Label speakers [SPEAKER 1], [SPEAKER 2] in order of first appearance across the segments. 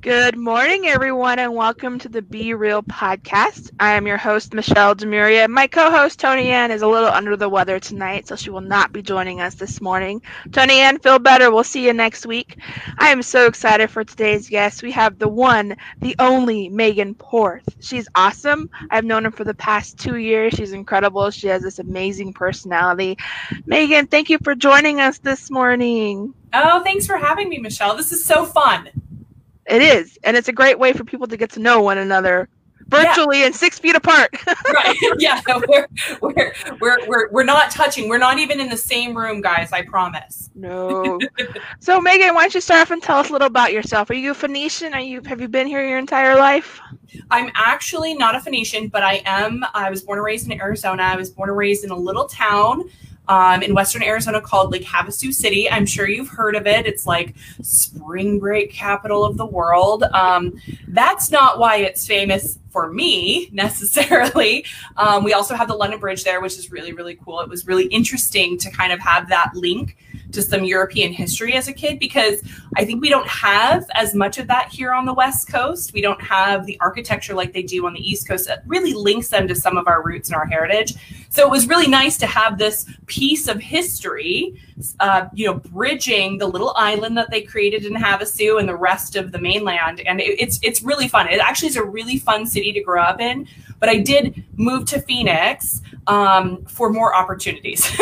[SPEAKER 1] Good morning, everyone, and welcome to the Be Real podcast. I am your host, Michelle Demuria. My co host, Tony Ann, is a little under the weather tonight, so she will not be joining us this morning. Tony Ann, feel better. We'll see you next week. I am so excited for today's guest. We have the one, the only Megan Porth. She's awesome. I've known her for the past two years. She's incredible. She has this amazing personality. Megan, thank you for joining us this morning.
[SPEAKER 2] Oh, thanks for having me, Michelle. This is so fun.
[SPEAKER 1] It is, and it's a great way for people to get to know one another virtually yeah. and six feet apart.
[SPEAKER 2] right. Yeah. We're, we're, we're, we're, we're not touching. We're not even in the same room, guys. I promise.
[SPEAKER 1] No. so Megan, why don't you start off and tell us a little about yourself? Are you a Phoenician? Are you, have you been here your entire life?
[SPEAKER 2] I'm actually not a Phoenician, but I am. I was born and raised in Arizona. I was born and raised in a little town um, in Western Arizona called Lake Havasu City. I'm sure you've heard of it. It's like spring break capital of the world. Um, that's not why it's famous for me necessarily. Um, we also have the London Bridge there, which is really, really cool. It was really interesting to kind of have that link to some European history as a kid because I think we don't have as much of that here on the West Coast. We don't have the architecture like they do on the East Coast that really links them to some of our roots and our heritage. So it was really nice to have this piece of history, uh, you know, bridging the little island that they created in Havasu and the rest of the mainland. And it, it's it's really fun. It actually is a really fun city to grow up in. But I did move to Phoenix um, for more opportunities.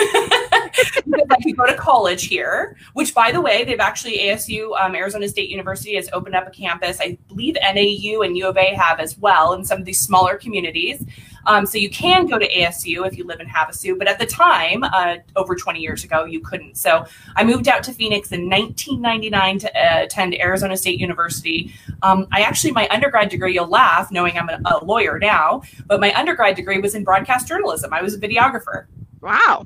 [SPEAKER 2] because I go to college here, which, by the way, they've actually ASU, um, Arizona State University, has opened up a campus. I believe NAU and U of A have as well in some of these smaller communities. Um, so you can go to ASU if you live in Havasu, but at the time, uh, over 20 years ago, you couldn't. So I moved out to Phoenix in 1999 to uh, attend Arizona State University. Um, I actually, my undergrad degree, you'll laugh knowing I'm a, a lawyer now, but my undergrad degree was in broadcast journalism. I was a videographer.
[SPEAKER 1] Wow.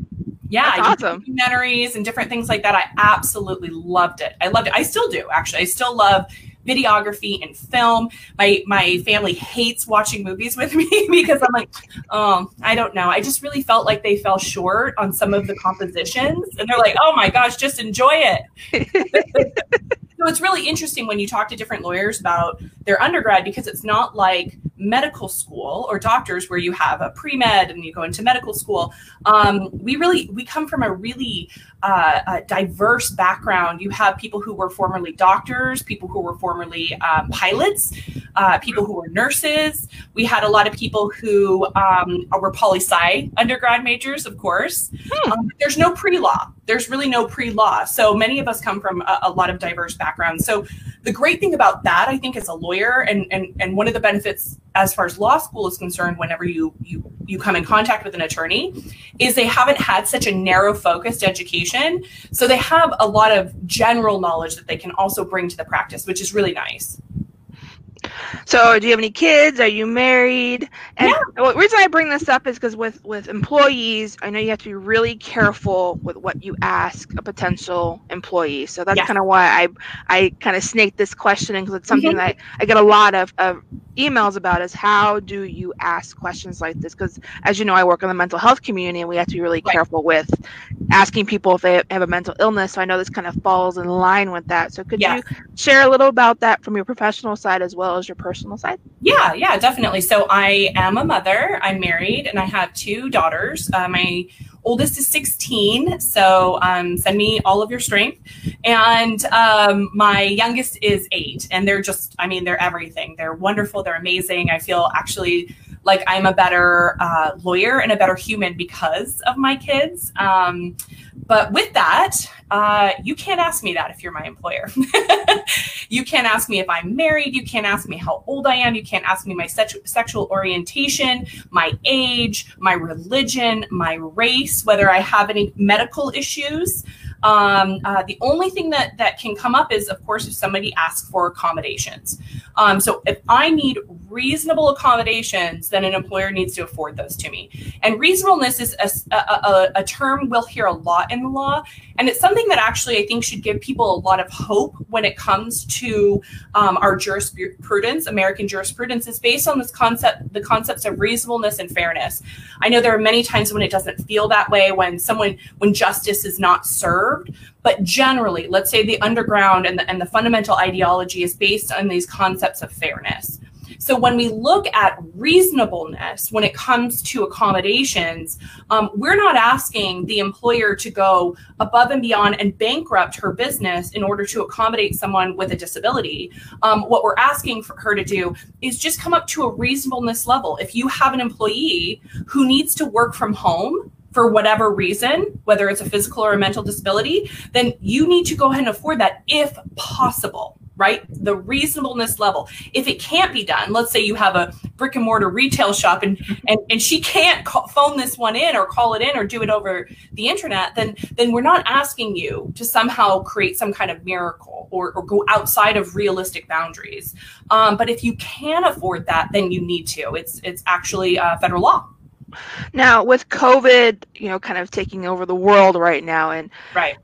[SPEAKER 2] Yeah, That's awesome. documentaries and different things like that. I absolutely loved it. I loved it. I still do, actually. I still love videography and film. My my family hates watching movies with me because I'm like, um, I don't know. I just really felt like they fell short on some of the compositions, and they're like, oh my gosh, just enjoy it. so it's really interesting when you talk to different lawyers about their undergrad because it's not like medical school or doctors where you have a pre-med and you go into medical school um, we really we come from a really uh, a diverse background. You have people who were formerly doctors people who were formerly um, pilots uh, people who were nurses. We had a lot of people who um, were poli sci undergrad majors of course. Hmm. Um, there's no pre-law there's really no pre-law. So many of us come from a, a lot of diverse backgrounds. So the great thing about that, I think, as a lawyer, and and and one of the benefits as far as law school is concerned, whenever you you you come in contact with an attorney, is they haven't had such a narrow focused education, so they have a lot of general knowledge that they can also bring to the practice, which is really nice.
[SPEAKER 1] So, do you have any kids? Are you married? And yeah. the reason I bring this up is because with with employees, I know you have to be really careful with what you ask a potential employee. So that's yeah. kind of why I I kind of snake this question in because it's something mm-hmm. that I get a lot of, of emails about is how do you ask questions like this? Because as you know, I work in the mental health community, and we have to be really right. careful with asking people if they have a mental illness. So I know this kind of falls in line with that. So could yes. you share a little about that from your professional side as well as your personal side?
[SPEAKER 2] Yeah, yeah, definitely. So I am a mother. I'm married, and I have two daughters. Uh, my oldest is 16 so um, send me all of your strength and um, my youngest is eight and they're just i mean they're everything they're wonderful they're amazing i feel actually like i'm a better uh, lawyer and a better human because of my kids um, but with that, uh, you can't ask me that if you're my employer. you can't ask me if I'm married. You can't ask me how old I am. You can't ask me my sexual orientation, my age, my religion, my race, whether I have any medical issues. Um, uh, the only thing that that can come up is, of course, if somebody asks for accommodations. Um, so if I need reasonable accommodations, then an employer needs to afford those to me. And reasonableness is a, a, a term we'll hear a lot in the law, and it's something that actually I think should give people a lot of hope when it comes to um, our jurisprudence. American jurisprudence is based on this concept, the concepts of reasonableness and fairness. I know there are many times when it doesn't feel that way, when someone, when justice is not served But generally, let's say the underground and the, and the fundamental ideology is based on these concepts of fairness. So when we look at reasonableness when it comes to accommodations, um, we're not asking the employer to go above and beyond and bankrupt her business in order to accommodate someone with a disability. Um, what we're asking for her to do is just come up to a reasonableness level. If you have an employee who needs to work from home, for whatever reason, whether it's a physical or a mental disability, then you need to go ahead and afford that if possible right? The reasonableness level. If it can't be done, let's say you have a brick and mortar retail shop and and, and she can't call, phone this one in or call it in or do it over the internet, then then we're not asking you to somehow create some kind of miracle or, or go outside of realistic boundaries. Um, but if you can afford that, then you need to. It's it's actually uh, federal law.
[SPEAKER 1] Now, with COVID, you know, kind of taking over the world right now, and
[SPEAKER 2] right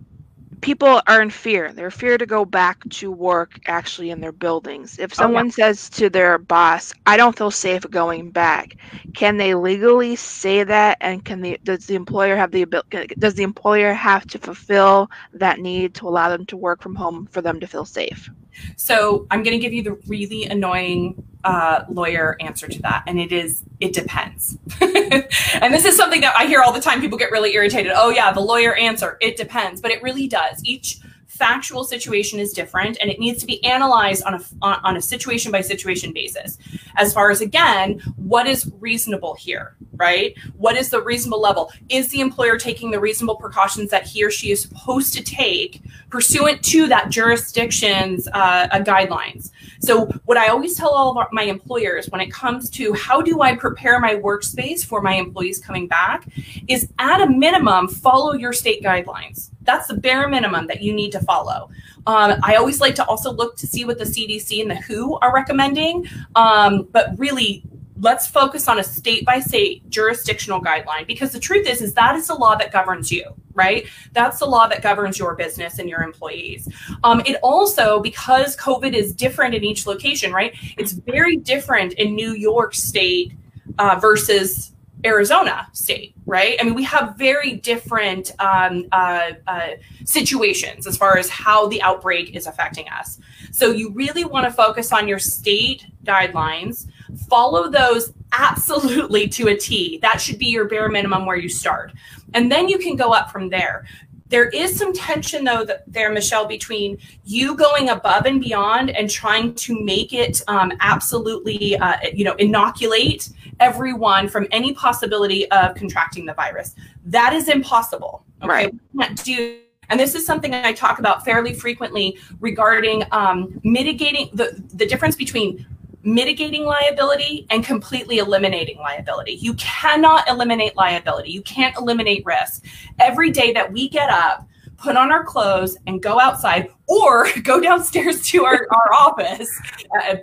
[SPEAKER 1] people are in fear. They're fear to go back to work actually in their buildings. If oh, someone okay. says to their boss, "I don't feel safe going back," can they legally say that? And can the does the employer have the ability? Does the employer have to fulfill that need to allow them to work from home for them to feel safe?
[SPEAKER 2] So I'm going to give you the really annoying uh, lawyer answer to that, and it is it depends. and this is something that I hear all the time. People get really irritated. Oh yeah, the lawyer answer. It depends, but it really does. Each factual situation is different and it needs to be analyzed on a, on, a situation by situation basis. As far as again what is reasonable here right? What is the reasonable level? Is the employer taking the reasonable precautions that he or she is supposed to take pursuant to that jurisdiction's uh, uh, guidelines? So what i always tell all of my employers when it comes to how do i prepare my workspace for my employees coming back is at a minimum follow your state guidelines that's the bare minimum that you need to follow. Um, I always like to also look to see what the CDC and the WHO are recommending, um, but really let's focus on a state by state jurisdictional guideline because the truth is is that is the law that governs you right? That's the law that governs your business and your employees. Um, it also because covid is different in each location right? It's very different in new york state uh, versus Arizona state, right? I mean, we have very different um, uh, uh, situations as far as how the outbreak is affecting us. So you really want to focus on your state guidelines, follow those absolutely to a T. That should be your bare minimum where you start. And then you can go up from there. There is some tension, though, that there, Michelle, between you going above and beyond and trying to make it um, absolutely, uh, you know, inoculate everyone from any possibility of contracting the virus. That is impossible.
[SPEAKER 1] Okay? Right.
[SPEAKER 2] We can't do and this is something I talk about fairly frequently regarding um, mitigating the, the difference between mitigating liability and completely eliminating liability. You cannot eliminate liability. You can't eliminate risk. Every day that we get up, put on our clothes and go outside or go downstairs to our, our office,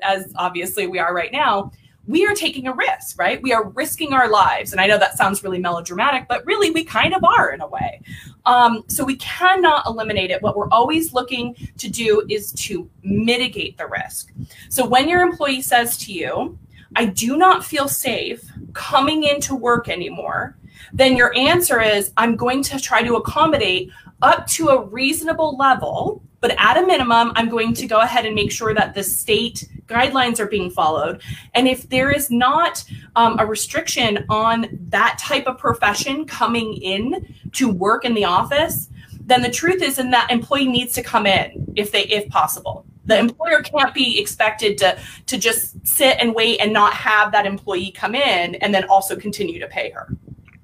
[SPEAKER 2] as obviously we are right now, we are taking a risk, right? We are risking our lives. And I know that sounds really melodramatic, but really we kind of are in a way. Um, so we cannot eliminate it. What we're always looking to do is to mitigate the risk. So when your employee says to you, I do not feel safe coming into work anymore, then your answer is, I'm going to try to accommodate up to a reasonable level but at a minimum, I'm going to go ahead and make sure that the state guidelines are being followed. And if there is not um, a restriction on that type of profession coming in to work in the office, then the truth is, and that employee needs to come in if they, if possible. The employer can't be expected to to just sit and wait and not have that employee come in and then also continue to pay her.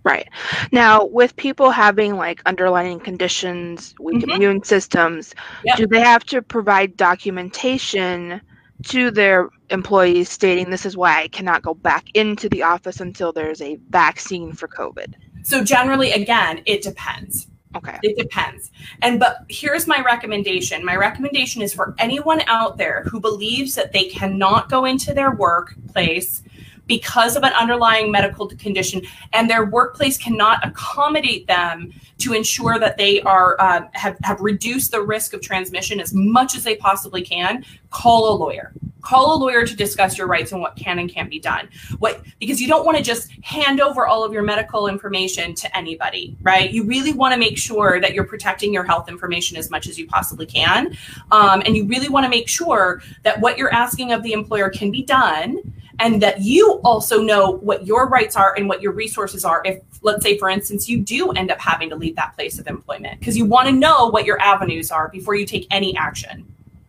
[SPEAKER 1] Right. Now, with people having like underlying conditions, weak mm-hmm. immune systems, yep. do they have to provide documentation to their employees stating this is why I cannot go back into the office until there's a vaccine for COVID?
[SPEAKER 2] So, generally, again, it depends.
[SPEAKER 1] Okay.
[SPEAKER 2] It depends. And but here's my recommendation. My recommendation is for anyone out there who believes that they cannot go into their workplace because of an underlying medical condition and their workplace cannot accommodate them to ensure that they are uh, have, have reduced the risk of transmission as much as they possibly can call a lawyer. Call a lawyer to discuss your rights and what can and can't be done. What because you don't want to just hand over all of your medical information to anybody right? You really want to make sure that you're protecting your health information as much as you possibly can um, and you really want to make sure that what you're asking of the employer can be done and that you also know what your rights are and what your resources are if let's say for instance you do end up having to leave that place of employment because you want to know what your avenues are before you take any action.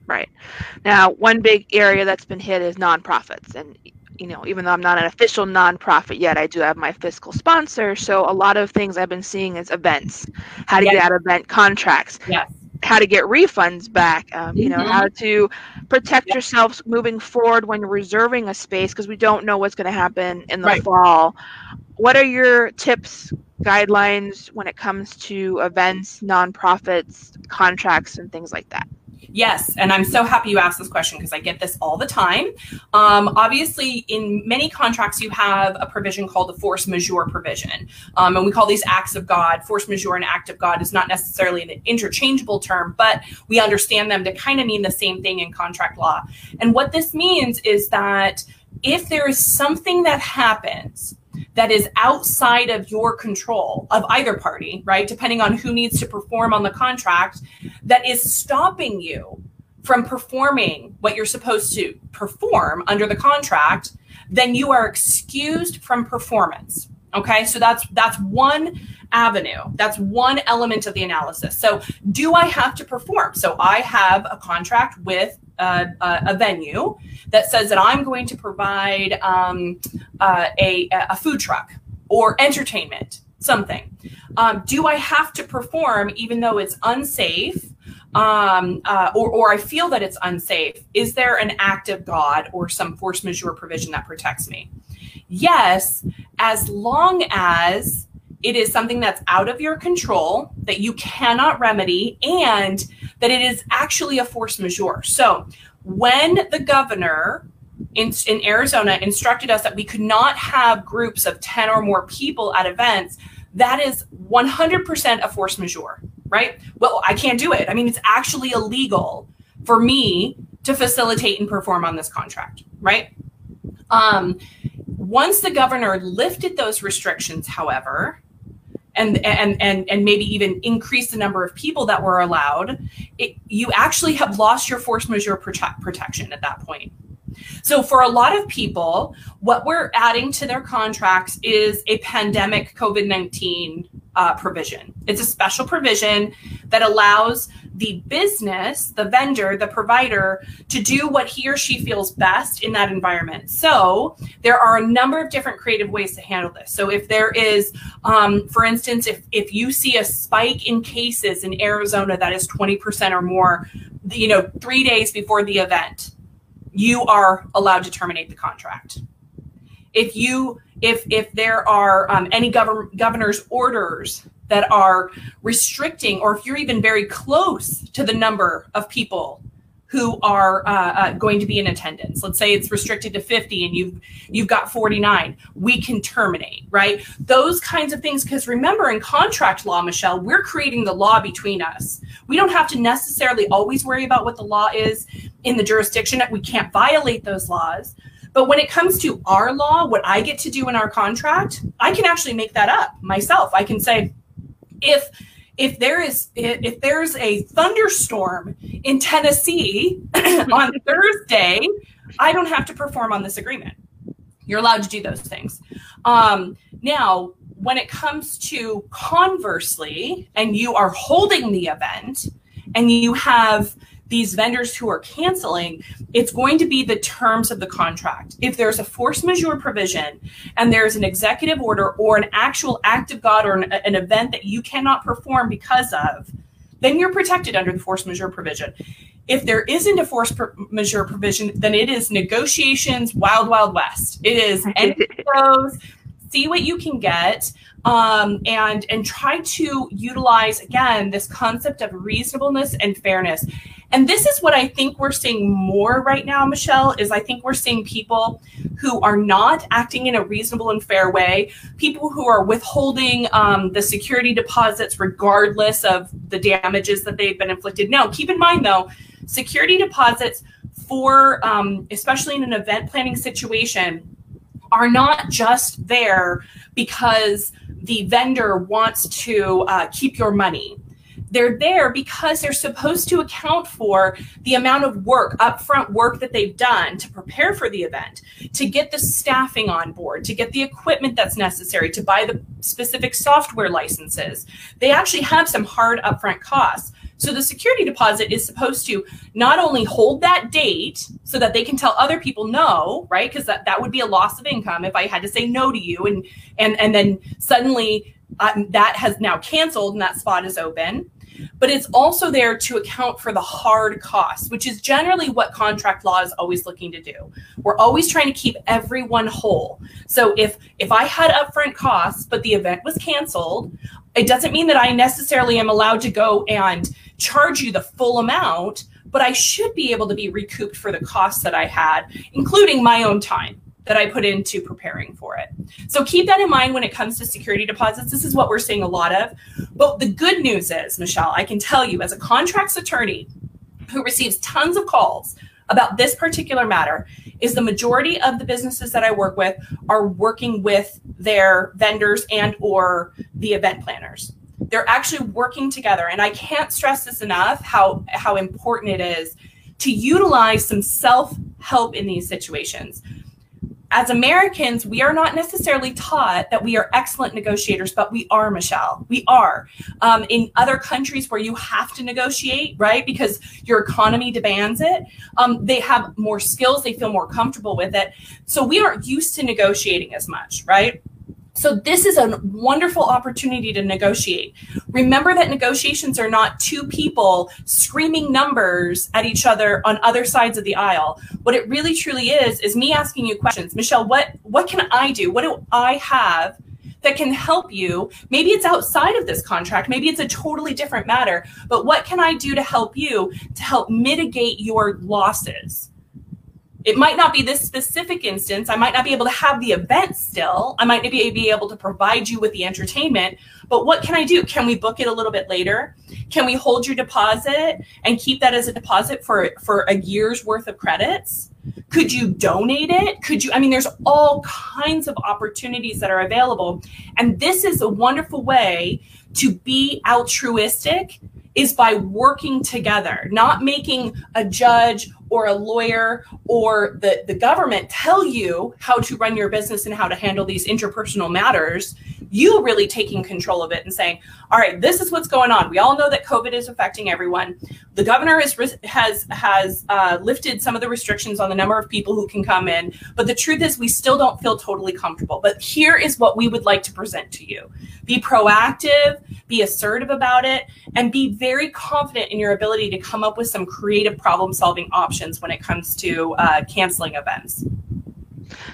[SPEAKER 1] Right. Now one big area that's been hit is nonprofits and you know even though i'm not an official nonprofit yet i do have my fiscal sponsor so a lot of things i've been seeing is events how to yes. get out event contracts.
[SPEAKER 2] Yes
[SPEAKER 1] how to get refunds back, um, you know, mm-hmm. how to protect yourselves moving forward when reserving a space because we don't know what's going to happen in the right. fall. What are your tips, guidelines when it comes to events, nonprofits, contracts, and things like that?
[SPEAKER 2] Yes, and I'm so happy you asked this question because I get this all the time. Um, obviously, in many contracts, you have a provision called the force majeure provision, um, and we call these acts of God. Force majeure and act of God is not necessarily an interchangeable term, but we understand them to kind of mean the same thing in contract law. And what this means is that if there is something that happens that is outside of your control of either party, right? Depending on who needs to perform on the contract, that is stopping you from performing what you're supposed to perform under the contract, then you are excused from performance. Okay, so that's that's one avenue. That's one element of the analysis. So, do I have to perform? So, I have a contract with a, a venue that says that I'm going to provide um, uh, a, a food truck or entertainment, something. Um, do I have to perform even though it's unsafe? Um, uh, or, or I feel that it's unsafe. Is there an act of God or some force majeure provision that protects me? Yes, as long as it is something that's out of your control that you cannot remedy and that it is actually a force majeure. So, when the governor in, in Arizona instructed us that we could not have groups of 10 or more people at events, that is 100% a force majeure, right? Well, I can't do it. I mean, it's actually illegal for me to facilitate and perform on this contract, right? Um, once the governor lifted those restrictions, however, and and and and maybe even increase the number of people that were allowed, it, you actually have lost your force majeure prote- protection at that point. So for a lot of people, what we're adding to their contracts is a pandemic COVID nineteen uh, provision. It's a special provision that allows the business, the vendor, the provider to do what he or she feels best in that environment. So there are a number of different creative ways to handle this. So if there is, um, for instance, if if you see a spike in cases in Arizona that is 20% or more, you know, three days before the event, you are allowed to terminate the contract. If you if if there are um, any governor, governor's orders that are restricting, or if you're even very close to the number of people who are uh, uh, going to be in attendance. Let's say it's restricted to 50 and you've you've got 49. We can terminate, right? Those kinds of things. Because remember, in contract law, Michelle, we're creating the law between us. We don't have to necessarily always worry about what the law is in the jurisdiction. We can't violate those laws. But when it comes to our law, what I get to do in our contract, I can actually make that up myself. I can say, if if there is if there's a thunderstorm in Tennessee on Thursday, I don't have to perform on this agreement. You're allowed to do those things. Um, now, when it comes to conversely, and you are holding the event, and you have these vendors who are canceling, it's going to be the terms of the contract. If there's a force majeure provision and there's an executive order or an actual act of God or an, an event that you cannot perform because of, then you're protected under the force majeure provision. If there isn't a force majeure provision, then it is negotiations, wild, wild west. It is those, see what you can get um, and and try to utilize again this concept of reasonableness and fairness. And this is what i think we're seeing more right now michelle is i think we're seeing people who are not acting in a reasonable and fair way people who are withholding um, the security deposits regardless of the damages that they've been inflicted. Now keep in mind though security deposits for um, especially in an event planning situation are not just there because the vendor wants to uh, keep your money they're there because they're supposed to account for the amount of work, upfront work that they've done to prepare for the event, to get the staffing on board, to get the equipment that's necessary, to buy the specific software licenses. They actually have some hard upfront costs. So the security deposit is supposed to not only hold that date so that they can tell other people no, right? Because that, that would be a loss of income if I had to say no to you and and and then suddenly uh, that has now canceled and that spot is open but it's also there to account for the hard costs, which is generally what contract law is always looking to do. We're always trying to keep everyone whole. So if if I had upfront costs, but the event was canceled, it doesn't mean that I necessarily am allowed to go and charge you the full amount, but I should be able to be recouped for the costs that I had, including my own time that I put into preparing for it. So keep that in mind when it comes to security deposits. This is what we're seeing a lot of. But the good news is, Michelle, I can tell you as a contracts attorney who receives tons of calls about this particular matter is the majority of the businesses that I work with are working with their vendors and or the event planners. They're actually working together and I can't stress this enough how how important it is to utilize some self-help in these situations as Americans, we are not necessarily taught that we are excellent negotiators, but we are, Michelle. We are. Um, in other countries where you have to negotiate, right, because your economy demands it, um, they have more skills, they feel more comfortable with it. So we aren't used to negotiating as much, right? So this is a wonderful opportunity to negotiate. Remember that negotiations are not two people screaming numbers at each other on other sides of the aisle. What it really truly is is me asking you questions. Michelle, what what can I do? What do I have that can help you? Maybe it's outside of this contract, maybe it's a totally different matter, but what can I do to help you to help mitigate your losses? It might not be this specific instance. I might not be able to have the event still. I might be, be able to provide you with the entertainment. But what can I do? Can we book it a little bit later? Can we hold your deposit and keep that as a deposit for, for a year's worth of credits? Could you donate it? Could you? I mean, there's all kinds of opportunities that are available. And this is a wonderful way to be altruistic is by working together, not making a judge or a lawyer or the, the government tell you how to run your business and how to handle these interpersonal matters, you really taking control of it and saying, all right, this is what's going on. We all know that COVID is affecting everyone. The governor has has has uh, lifted some of the restrictions on the number of people who can come in, but the truth is we still don't feel totally comfortable. But here is what we would like to present to you. Be proactive, be assertive about it, and be very confident in your ability to come up with some creative problem solving options when it comes to uh, canceling events.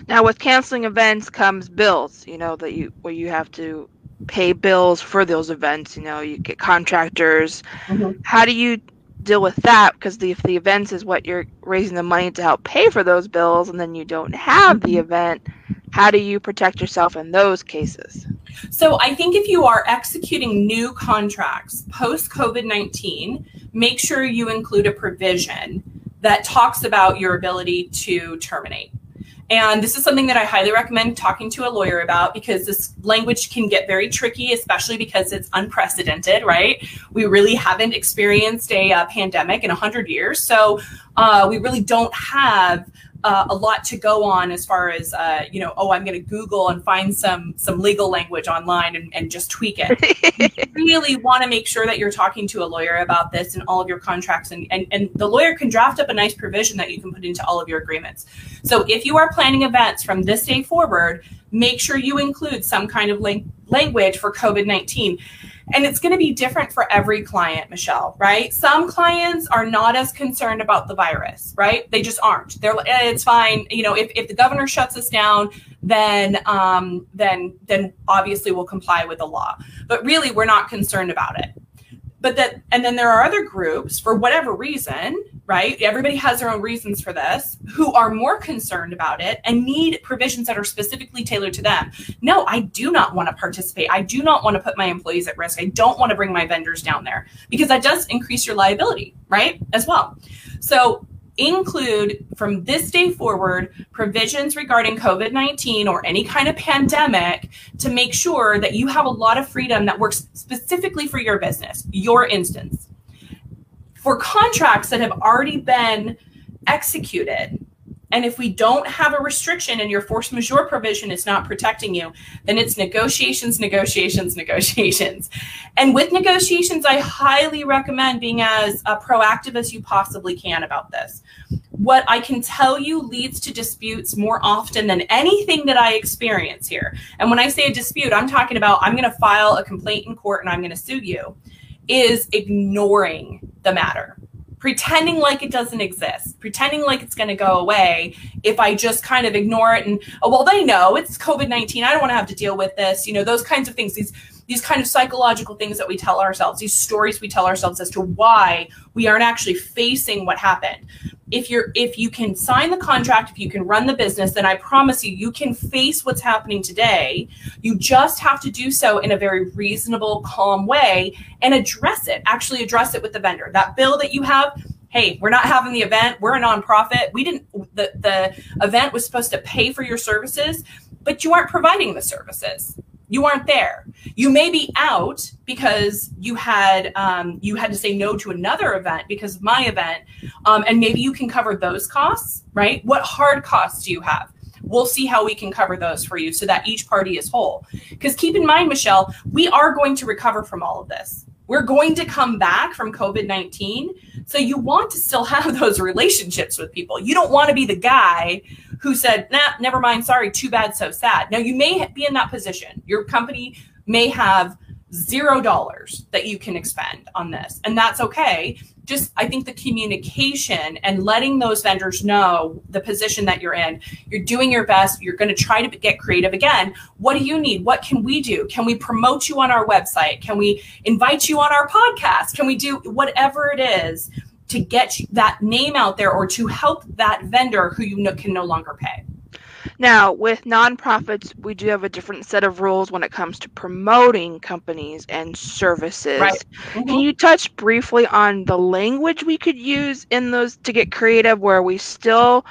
[SPEAKER 1] Now, with canceling events comes bills. You know that you where you have to pay bills for those events. You know, you get contractors. Mm-hmm. How do you deal with that? Because the, if the events is what you're raising the money to help pay for those bills, and then you don't have the mm-hmm. event, how do you protect yourself in those cases?
[SPEAKER 2] So I think if you are executing new contracts post COVID 19, make sure you include a provision that talks about your ability to terminate. And this is something that I highly recommend talking to a lawyer about because this language can get very tricky, especially because it's unprecedented, right? We really haven't experienced a uh, pandemic in 100 years. So uh, we really don't have uh, a lot to go on as far as uh, you know oh i'm going to google and find some some legal language online and, and just tweak it. You really want to make sure that you're talking to a lawyer about this and all of your contracts and, and and the lawyer can draft up a nice provision that you can put into all of your agreements. So if you are planning events from this day forward make sure you include some kind of lang- language for covid-19 and it's going to be different for every client, Michelle, right? Some clients are not as concerned about the virus, right? They just aren't. They're eh, it's fine. You know, if, if the governor shuts us down, then um, then then obviously we'll comply with the law. But really, we're not concerned about it but that and then there are other groups for whatever reason right? Everybody has their own reasons for this who are more concerned about it and need provisions that are specifically tailored to them. No i do not want to participate. I do not want to put my employees at risk. I don't want to bring my vendors down there because that does increase your liability right as well. So include from this day forward provisions regarding COVID 19 or any kind of pandemic to make sure that you have a lot of freedom that works specifically for your business, your instance. For contracts that have already been executed, and if we don't have a restriction and your force majeure provision is not protecting you, then it's negotiations, negotiations, negotiations. And with negotiations, I highly recommend being as uh, proactive as you possibly can about this. What I can tell you leads to disputes more often than anything that I experience here. And when I say a dispute, I'm talking about I'm going to file a complaint in court and I'm going to sue you, is ignoring the matter pretending like it doesn't exist, pretending like it's going to go away if I just kind of ignore it and oh well they know it's COVID-19. I don't want to have to deal with this. You know, those kinds of things. These these kind of psychological things that we tell ourselves, these stories we tell ourselves as to why we aren't actually facing what happened. If you're if you can sign the contract, if you can run the business, then I promise you you can face what's happening today. You just have to do so in a very reasonable, calm way and address it. Actually address it with the vendor. That bill that you have, hey, we're not having the event. We're a nonprofit. We didn't the the event was supposed to pay for your services, but you aren't providing the services you aren't there. You may be out because you had um, you had to say no to another event because of my event um, and maybe you can cover those costs right? What hard costs do you have? We'll see how we can cover those for you so that each party is whole. Because keep in mind michelle we are going to recover from all of this we're going to come back from covid-19 so you want to still have those relationships with people you don't want to be the guy who said, nah, never mind, sorry, too bad, so sad. Now, you may be in that position. Your company may have zero dollars that you can expend on this, and that's okay. Just, I think the communication and letting those vendors know the position that you're in, you're doing your best, you're going to try to get creative again. What do you need? What can we do? Can we promote you on our website? Can we invite you on our podcast? Can we do whatever it is to get that name out there or to help that vendor who you can no longer pay.
[SPEAKER 1] Now, with nonprofits, we do have a different set of rules when it comes to promoting companies and services.
[SPEAKER 2] Right. Mm-hmm.
[SPEAKER 1] Can you touch briefly on the language we could use in those to get creative where we still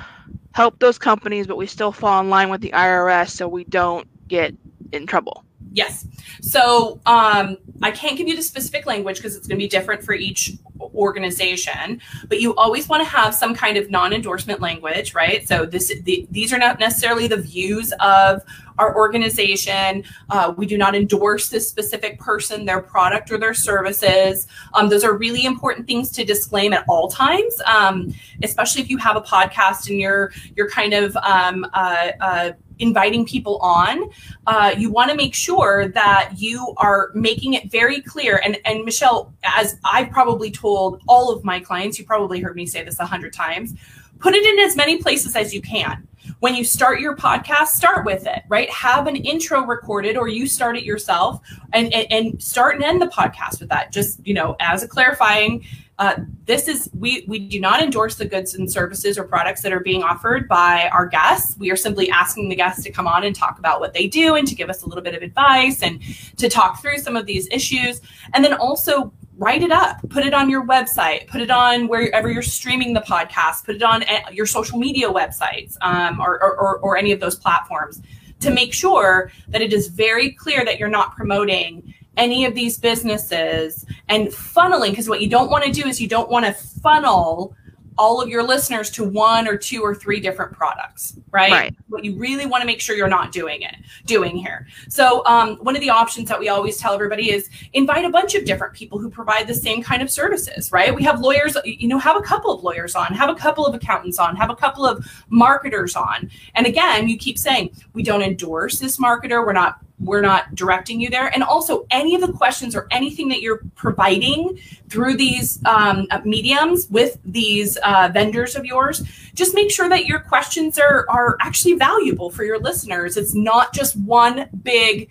[SPEAKER 1] help those companies, but we still fall in line with the IRS so we don't get in trouble?
[SPEAKER 2] Yes. So um, I can't give you the specific language because it's going to be different for each organization, but you always want to have some kind of non-endorsement language, right? So this the, these are not necessarily the views of our organization. Uh, we do not endorse this specific person, their product, or their services. Um, those are really important things to disclaim at all times, um, especially if you have a podcast and you're you're kind of um, uh, uh, inviting people on, uh, you want to make sure that you are making it very clear. And, and Michelle, as I've probably told all of my clients, you probably heard me say this a hundred times, put it in as many places as you can. When you start your podcast, start with it, right? Have an intro recorded or you start it yourself and, and, and start and end the podcast with that. Just, you know, as a clarifying, uh, this is we we do not endorse the goods and services or products that are being offered by our guests. We are simply asking the guests to come on and talk about what they do and to give us a little bit of advice and to talk through some of these issues. And then also write it up, put it on your website, put it on wherever you're streaming the podcast, put it on eh, your social media websites um, or, or, or any of those platforms to make sure that it is very clear that you're not promoting any of these businesses and funneling because what you don't want to do is you don't want to funnel all of your listeners to one or two or three different products right,
[SPEAKER 1] right.
[SPEAKER 2] what you really want to make sure you're not doing it doing here. So um, one of the options that we always tell everybody is invite a bunch of different people who provide the same kind of services right? We have lawyers you know have a couple of lawyers on have a couple of accountants on have a couple of marketers on. And again you keep saying we don't endorse this marketer. We're not we're not directing you there. And also, any of the questions or anything that you're providing through these um, mediums with these uh, vendors of yours, just make sure that your questions are, are actually valuable for your listeners. It's not just one big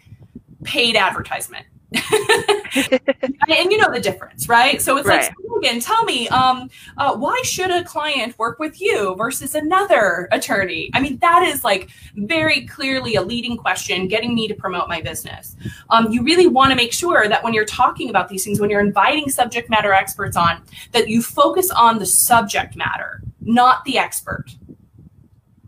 [SPEAKER 2] paid advertisement. and you know the difference, right? So it's right. like, again, tell me, um, uh, why should a client work with you versus another attorney? I mean, that is like very clearly a leading question, getting me to promote my business. Um, you really want to make sure that when you're talking about these things, when you're inviting subject matter experts on, that you focus on the subject matter not the expert.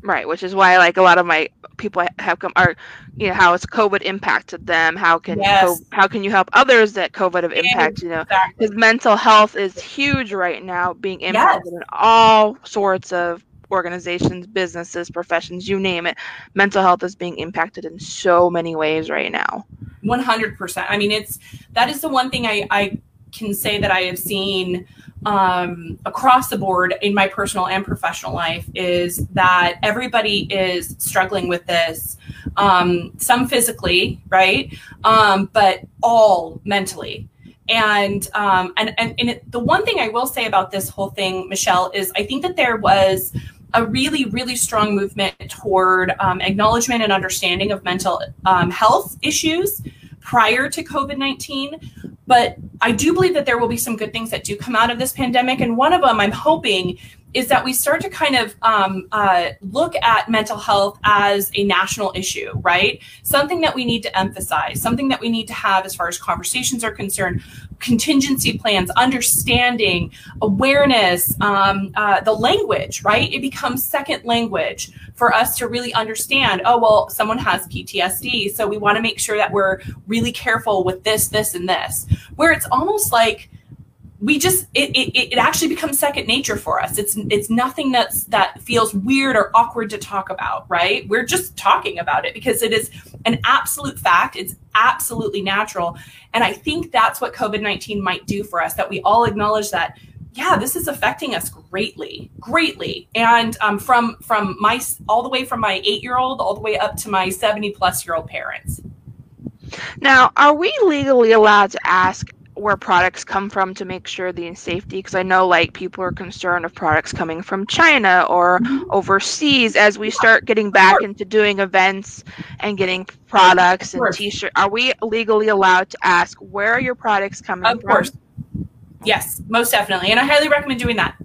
[SPEAKER 1] Right, which is why like a lot of my people have come are you know how has COVID impacted them? How can
[SPEAKER 2] Yes.
[SPEAKER 1] how can you help others that COVID have impacted? You know,
[SPEAKER 2] Exactly.
[SPEAKER 1] because mental health is huge right now, being impacted in all sorts of organizations, businesses, professions, you name it. Mental health is being impacted in so many ways right now.
[SPEAKER 2] 100% i mean it's that is the one thing i i can say that i have seen um, across the board in my personal and professional life is that everybody is struggling with this um, some physically right? Um, but all mentally. And um, and and, and it, the one thing i will say about this whole thing michelle is i think that there was a really really strong movement toward um, acknowledgement and understanding of mental um, health issues prior to COVID 19. But I do believe that there will be some good things that do come out of this pandemic. And one of them I'm hoping is that we start to kind of um, uh, look at mental health as a national issue, right? Something that we need to emphasize, something that we need to have as far as conversations are concerned, contingency plans, understanding, awareness, um, uh, the language, right? It becomes second language for us to really understand oh, well, someone has PTSD. So we want to make sure that we're really careful with this, this, and this, where it's almost like, we just it, it, it actually becomes second nature for us. It's it's nothing that's that feels weird or awkward to talk about right? We're just talking about it because it is an absolute fact. It's absolutely natural. And i think that's what covid-19 might do for us that we all acknowledge that yeah this is affecting us greatly greatly. And um, from from my all the way from my eight year old all the way up to my 70 plus year old parents.
[SPEAKER 1] Now, are we legally allowed to ask where products come from to make sure the safety? Because I know like people are concerned of products coming from China or overseas as we start getting back into doing events and getting products and t-shirt. Are we legally allowed to ask where are your products coming
[SPEAKER 2] Of
[SPEAKER 1] from?
[SPEAKER 2] course. Yes, most definitely. And I highly recommend doing that.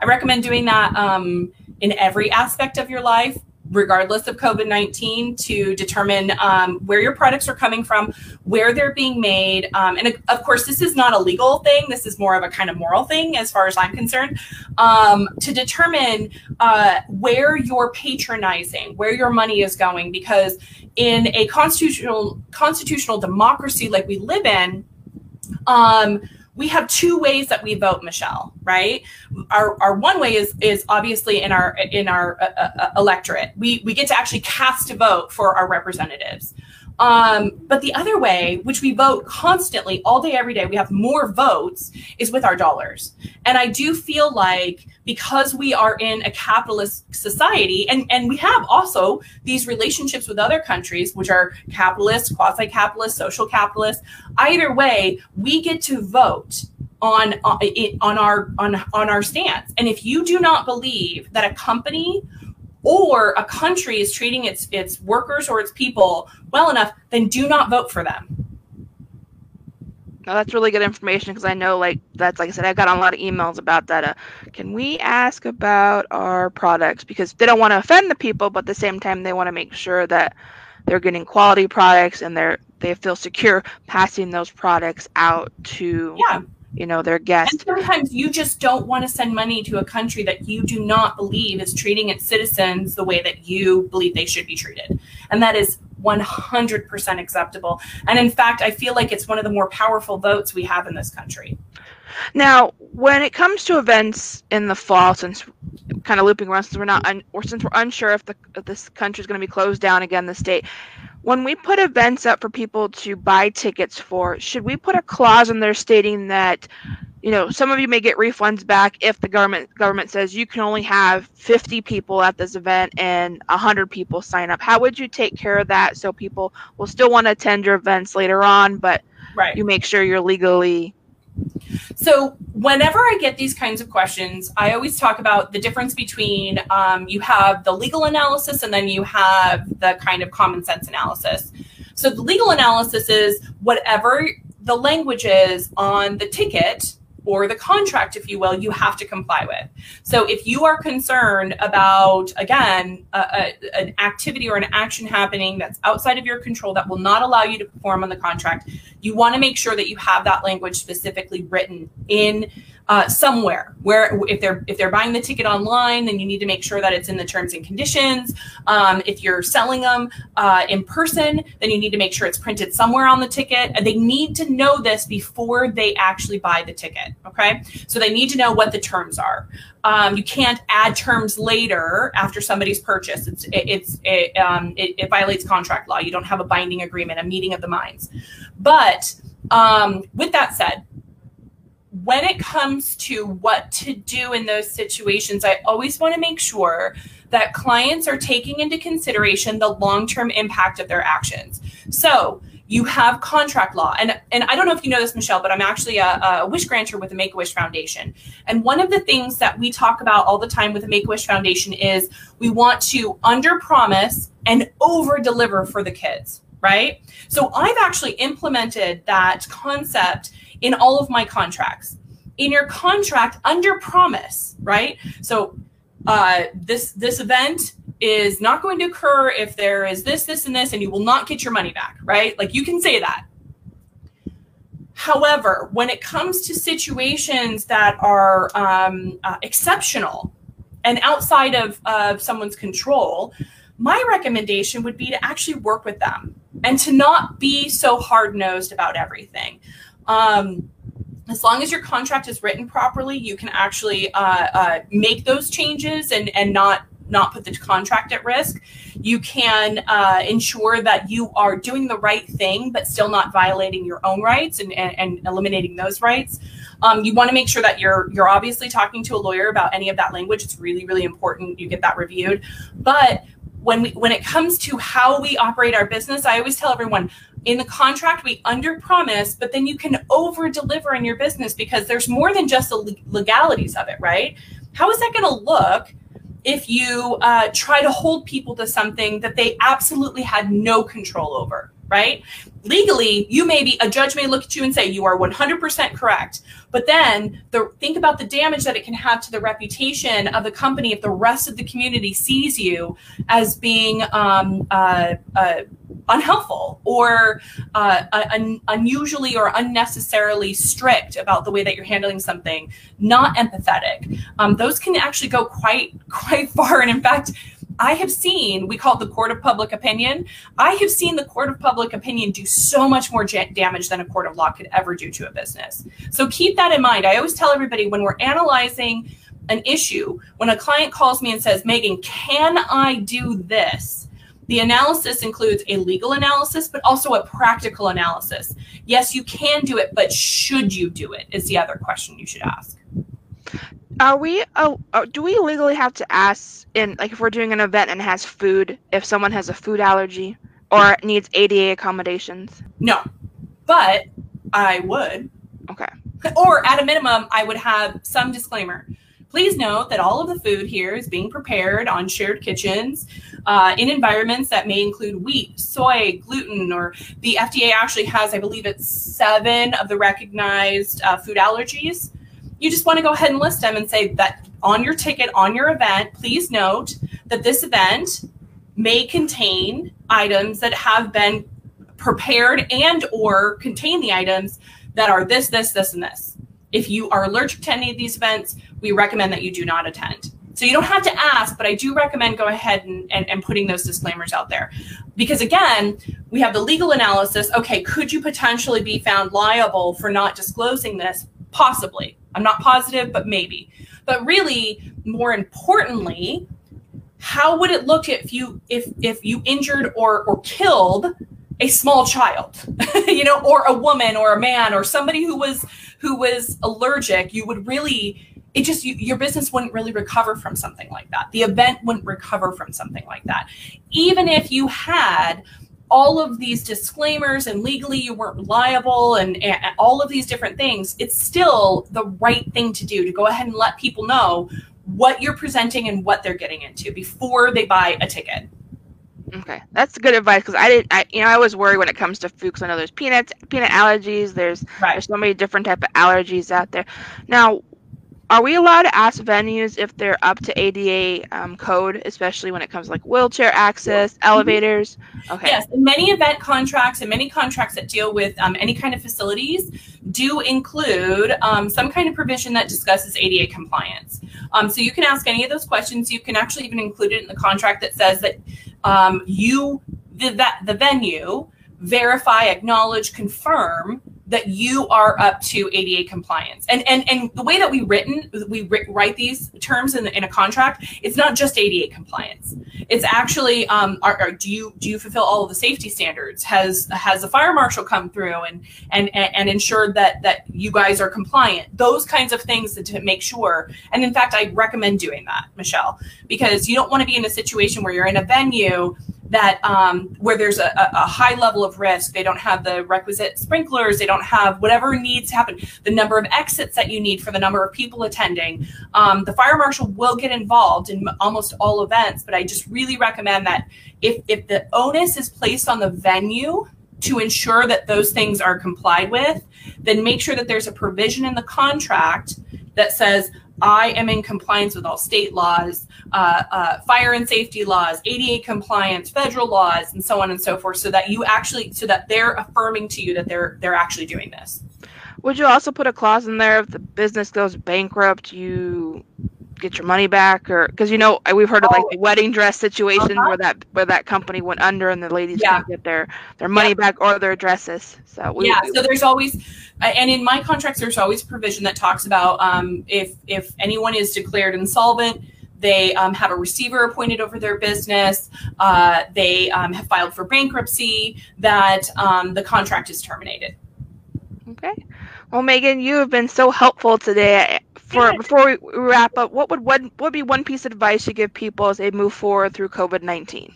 [SPEAKER 2] I recommend doing that um, in every aspect of your life, regardless of COVID 19, to determine um, where your products are coming from, where they're being made. Um, and of course, this is not a legal thing, this is more of a kind of moral thing as far as I'm concerned. Um, to determine uh, where you're patronizing, where your money is going, because in a constitutional constitutional democracy like we live in, um, we have two ways that we vote, Michelle. Right? Our, our one way is is obviously in our in our uh, uh, electorate. We we get to actually cast a vote for our representatives. Um, but the other way, which we vote constantly, all day, every day, we have more votes, is with our dollars. And I do feel like because we are in a capitalist society, and, and we have also these relationships with other countries, which are capitalist, quasi capitalist, social capitalist, either way, we get to vote on on, it- on our on on our stance. And if you do not believe that a company or a country is treating its its workers or its people well enough, then do not vote for them.
[SPEAKER 1] No, that's really good information because I know, like, that's like I said, I got a lot of emails about that. Uh, can we ask about our products? Because they don't want to offend the people, but at the same time, they want to make sure that they're getting quality products and they're they feel secure passing those products out to
[SPEAKER 2] Yeah.
[SPEAKER 1] You know their guests.
[SPEAKER 2] And sometimes you just don't want to send money to a country that you do not believe is treating its citizens the way that you believe they should be treated. And that is 100% acceptable. And in fact, I feel like it's one of the more powerful votes we have in this country.
[SPEAKER 1] Now, when it comes to events in the fall, since kind of looping around, since we're not, un- or since we're unsure if the if this country is going to be closed down again, the state. When we put events up for people to buy tickets for, should we put a clause in there stating that, you know, some of you may get refunds back if the government government says you can only have 50 people at this event and 100 people sign up. How would you take care of that so people will still want to attend your events later on, but
[SPEAKER 2] Right.
[SPEAKER 1] you make sure you're legally
[SPEAKER 2] So, whenever I get these kinds of questions, I always talk about the difference between um, you have the legal analysis and then you have the kind of common sense analysis. So, the legal analysis is whatever the language is on the ticket or the contract, if you will, you have to comply with. So, if you are concerned about, again, a, a, an activity or an action happening that's outside of your control that will not allow you to perform on the contract, you want to make sure that you have that language specifically written in uh, somewhere where if they're if they're buying the ticket online then you need to make sure that it's in the terms and conditions. Um, if you're selling them uh, in person then you need to make sure it's printed somewhere on the ticket. They need to know this before they actually buy the ticket okay? So they need to know what the terms are. Um, you can't add terms later after somebody's purchase it's it, it's it, um, it, it violates contract law. You don't have a binding agreement a meeting of the minds. But um, with that said when it comes to what to do in those situations, I always want to make sure that clients are taking into consideration the long term impact of their actions. So, you have contract law. And, and I don't know if you know this, Michelle, but I'm actually a, a wish granter with the Make a Wish Foundation. And one of the things that we talk about all the time with the Make a Wish Foundation is we want to under promise and over deliver for the kids, right? So I've actually implemented that concept in all of my contracts. In your contract, under promise, right? So uh, this this event is not going to occur if there is this, this, and this, and you will not get your money back, right? Like you can say that. However, when it comes to situations that are um, uh, exceptional and outside of, of someone's control, my recommendation would be to actually work with them and to not be so hard nosed about everything. Um, as long as your contract is written properly, you can actually uh, uh, make those changes and and not not put the contract at risk. You can uh, ensure that you are doing the right thing, but still not violating your own rights and, and, and eliminating those rights. Um, you want to make sure that you're you're obviously talking to a lawyer about any of that language. It's really really important you get that reviewed. But when we when it comes to how we operate our business, I always tell everyone in the contract we under promise but then you can over deliver in your business because there's more than just the legalities of it right how is that going to look if you uh, try to hold people to something that they absolutely had no control over right? Legally, you may be a judge may look at you and say you are 100% correct. But then the think about the damage that it can have to the reputation of the company if the rest of the community sees you as being um, uh, uh, unhelpful or uh, un- unusually or unnecessarily strict about the way that you're handling something, not empathetic. Um, those can actually go quite quite far. And in fact, I have seen, we call it the court of public opinion. I have seen the court of public opinion do so much more damage than a court of law could ever do to a business. So keep that in mind. I always tell everybody when we're analyzing an issue, when a client calls me and says, Megan, can I do this? The analysis includes a legal analysis, but also a practical analysis. Yes, you can do it, but should you do it? Is the other question you should ask.
[SPEAKER 1] Are we? Oh, do we legally have to ask in like if we're doing an event and has food if someone has a food allergy or needs ADA accommodations?
[SPEAKER 2] No, but I would.
[SPEAKER 1] Okay.
[SPEAKER 2] Or at a minimum, I would have some disclaimer. Please note that all of the food here is being prepared on shared kitchens uh, in environments that may include wheat, soy, gluten, or the FDA actually has, I believe it's seven of the recognized uh, food allergies you just want to go ahead and list them and say that on your ticket, on your event, please note that this event may contain items that have been prepared and or contain the items that are this, this, this, and this. If you are allergic to any of these events, we recommend that you do not attend. So you don't have to ask, but I do recommend go ahead and, and, and, putting those disclaimers out there. Because again, we have the legal analysis. Okay, could you potentially be found liable for not disclosing this? Possibly. I'm not positive, but maybe. But really, more importantly, how would it look if you if if you injured or or killed a small child, you know, or a woman or a man or somebody who was who was allergic? You would really it just you, your business wouldn't really recover from something like that. The event wouldn't recover from something like that. Even if you had all of these disclaimers and legally you weren't liable and, and, all of these different things, it's still the right thing to do to go ahead and let people know what you're presenting and what they're getting into before they buy a ticket.
[SPEAKER 1] Okay, that's good advice because I didn't. I you know I was worried when it comes to food because I know there's peanuts, peanut allergies. There's right. there's so many different type of allergies out there. Now, are we allowed to ask venues if they're up to ADA um, code, especially when it comes to like wheelchair access, mm-hmm. elevators?
[SPEAKER 2] Okay. Yes, many event contracts and many contracts that deal with um, any kind of facilities, do include um, some kind of provision that discusses ADA compliance. Um, so you can ask any of those questions. You can actually even include it in the contract that says that um, you, the, that, the venue, verify, acknowledge, confirm that you are up to ADA compliance. And and and the way that we written we write these terms in, in a contract, it's not just ADA compliance. It's actually um, are, are, do you do you fulfill all of the safety standards? Has has the fire marshal come through and and and, and ensured that that you guys are compliant? Those kinds of things to, to make sure. And in fact, I recommend doing that, Michelle, because you don't want to be in a situation where you're in a venue that um, where there's a, a, high level of risk, they don't have the requisite sprinklers, they don't have whatever needs to happen, the number of exits that you need for the number of people attending. Um, the fire marshal will get involved in almost all events, but I just really recommend that if, if the onus is placed on the venue to ensure that those things are complied with, then make sure that there's a provision in the contract that says, I am in compliance with all state laws, uh, uh, fire and safety laws, ADA compliance, federal laws, and so on and so forth, so that you actually, so that they're affirming to you that they're they're actually doing this.
[SPEAKER 1] Would you also put a clause in there if the business goes bankrupt, you get your money back, or because you know we've heard of like the oh. wedding dress situation uh-huh. where that where that company went under and the ladies yeah. not get their their money yeah. back or their dresses. So
[SPEAKER 2] we, yeah, we, so there's always and in my contracts there's always provision that talks about um, if if anyone is declared insolvent they um, have a receiver appointed over their business uh, they um, have filed for bankruptcy that um, the contract is terminated
[SPEAKER 1] okay well megan you have been so helpful today for before we wrap up what would one what would be one piece of advice you give people as they move forward through covid-19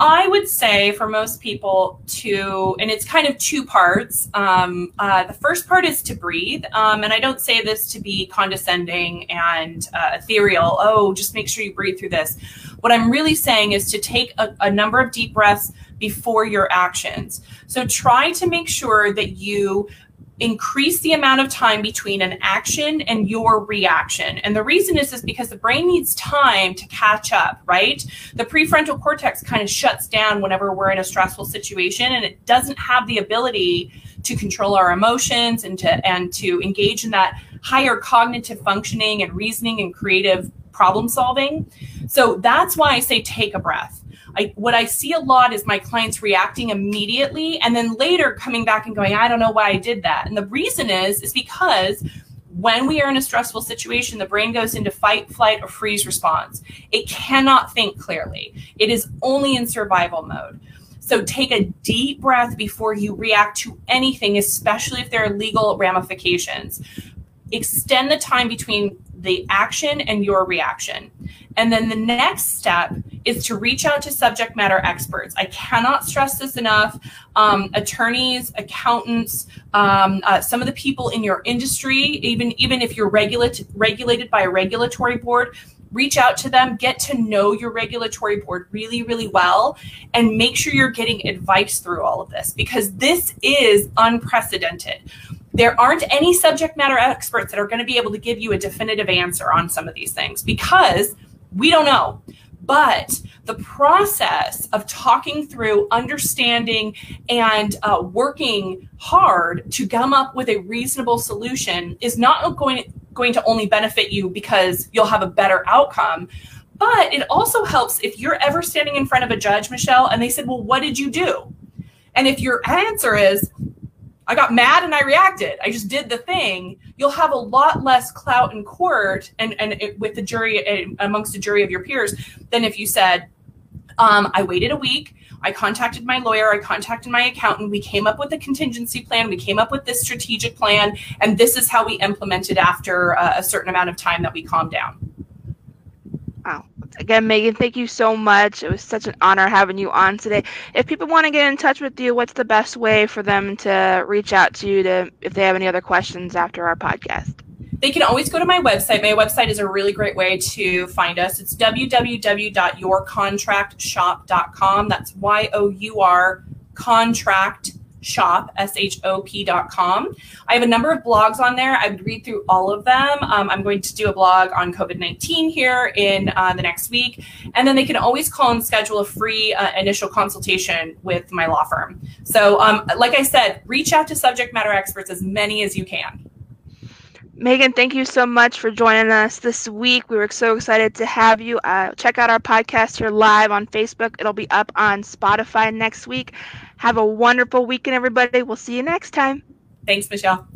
[SPEAKER 2] I would say for most people to, and it's kind of two parts. Um, uh, the first part is to breathe. Um, and I don't say this to be condescending and uh, ethereal. Oh, just make sure you breathe through this. What I'm really saying is to take a, a number of deep breaths before your actions. So try to make sure that you increase the amount of time between an action and your reaction. And the reason is is because the brain needs time to catch up, right? The prefrontal cortex kind of shuts down whenever we're in a stressful situation and it doesn't have the ability to control our emotions and to and to engage in that higher cognitive functioning and reasoning and creative problem solving. So that's why I say take a breath I, what I see a lot is my clients reacting immediately and then later coming back and going, I don't know why I did that. And the reason is, is because when we are in a stressful situation, the brain goes into fight, flight, or freeze response. It cannot think clearly. It is only in survival mode. So take a deep breath before you react to anything, especially if there are legal ramifications. Extend the time between the action and your reaction. And then the next step is to reach out to subject matter experts. I cannot stress this enough. Um, attorneys, accountants, um, uh, some of the people in your industry, even even if you're regulate, regulated by a regulatory board, reach out to them, get to know your regulatory board really, really well, and make sure you're getting advice through all of this because this is unprecedented. There aren't any subject matter experts that are going to be able to give you a definitive answer on some of these things because we don't know. But the process of talking through, understanding, and uh, working hard to come up with a reasonable solution is not going, going to only benefit you because you'll have a better outcome, but it also helps if you're ever standing in front of a judge, Michelle, and they said, Well, what did you do? And if your answer is, I got mad and I reacted. I just did the thing. You'll have a lot less clout in court and and it, with the jury eh, amongst a jury of your peers than if you said, um, "I waited a week. I contacted my lawyer. I contacted my accountant. We came up with a contingency plan. We came up with this strategic plan, and this is how we implemented after uh, a certain amount of time that we calmed down."
[SPEAKER 1] Again, Megan, thank you so much. It was such an honor having you on today. If people want to get in touch with you, what's the best way for them to reach out to you to if they have any other questions after our podcast?
[SPEAKER 2] They can always go to my website. My website is a really great way to find us. It's www.yourcontractshop.com. That's Y O U R contract shop, S-H-O-P.com. I have a number of blogs on there. I would read through all of them. Um, I'm going to do a blog on COVID-19 here in uh, the next week. And then they can always call and schedule a free uh, initial consultation with my law firm. So um, like I said, reach out to subject matter experts, as many as you can.
[SPEAKER 1] Megan, thank you so much for joining us this week. We were so excited to have you. Uh, check out our podcast here live on Facebook. It'll be up on Spotify next week. Have a wonderful weekend, everybody. We'll see you next time.
[SPEAKER 2] Thanks, Michelle.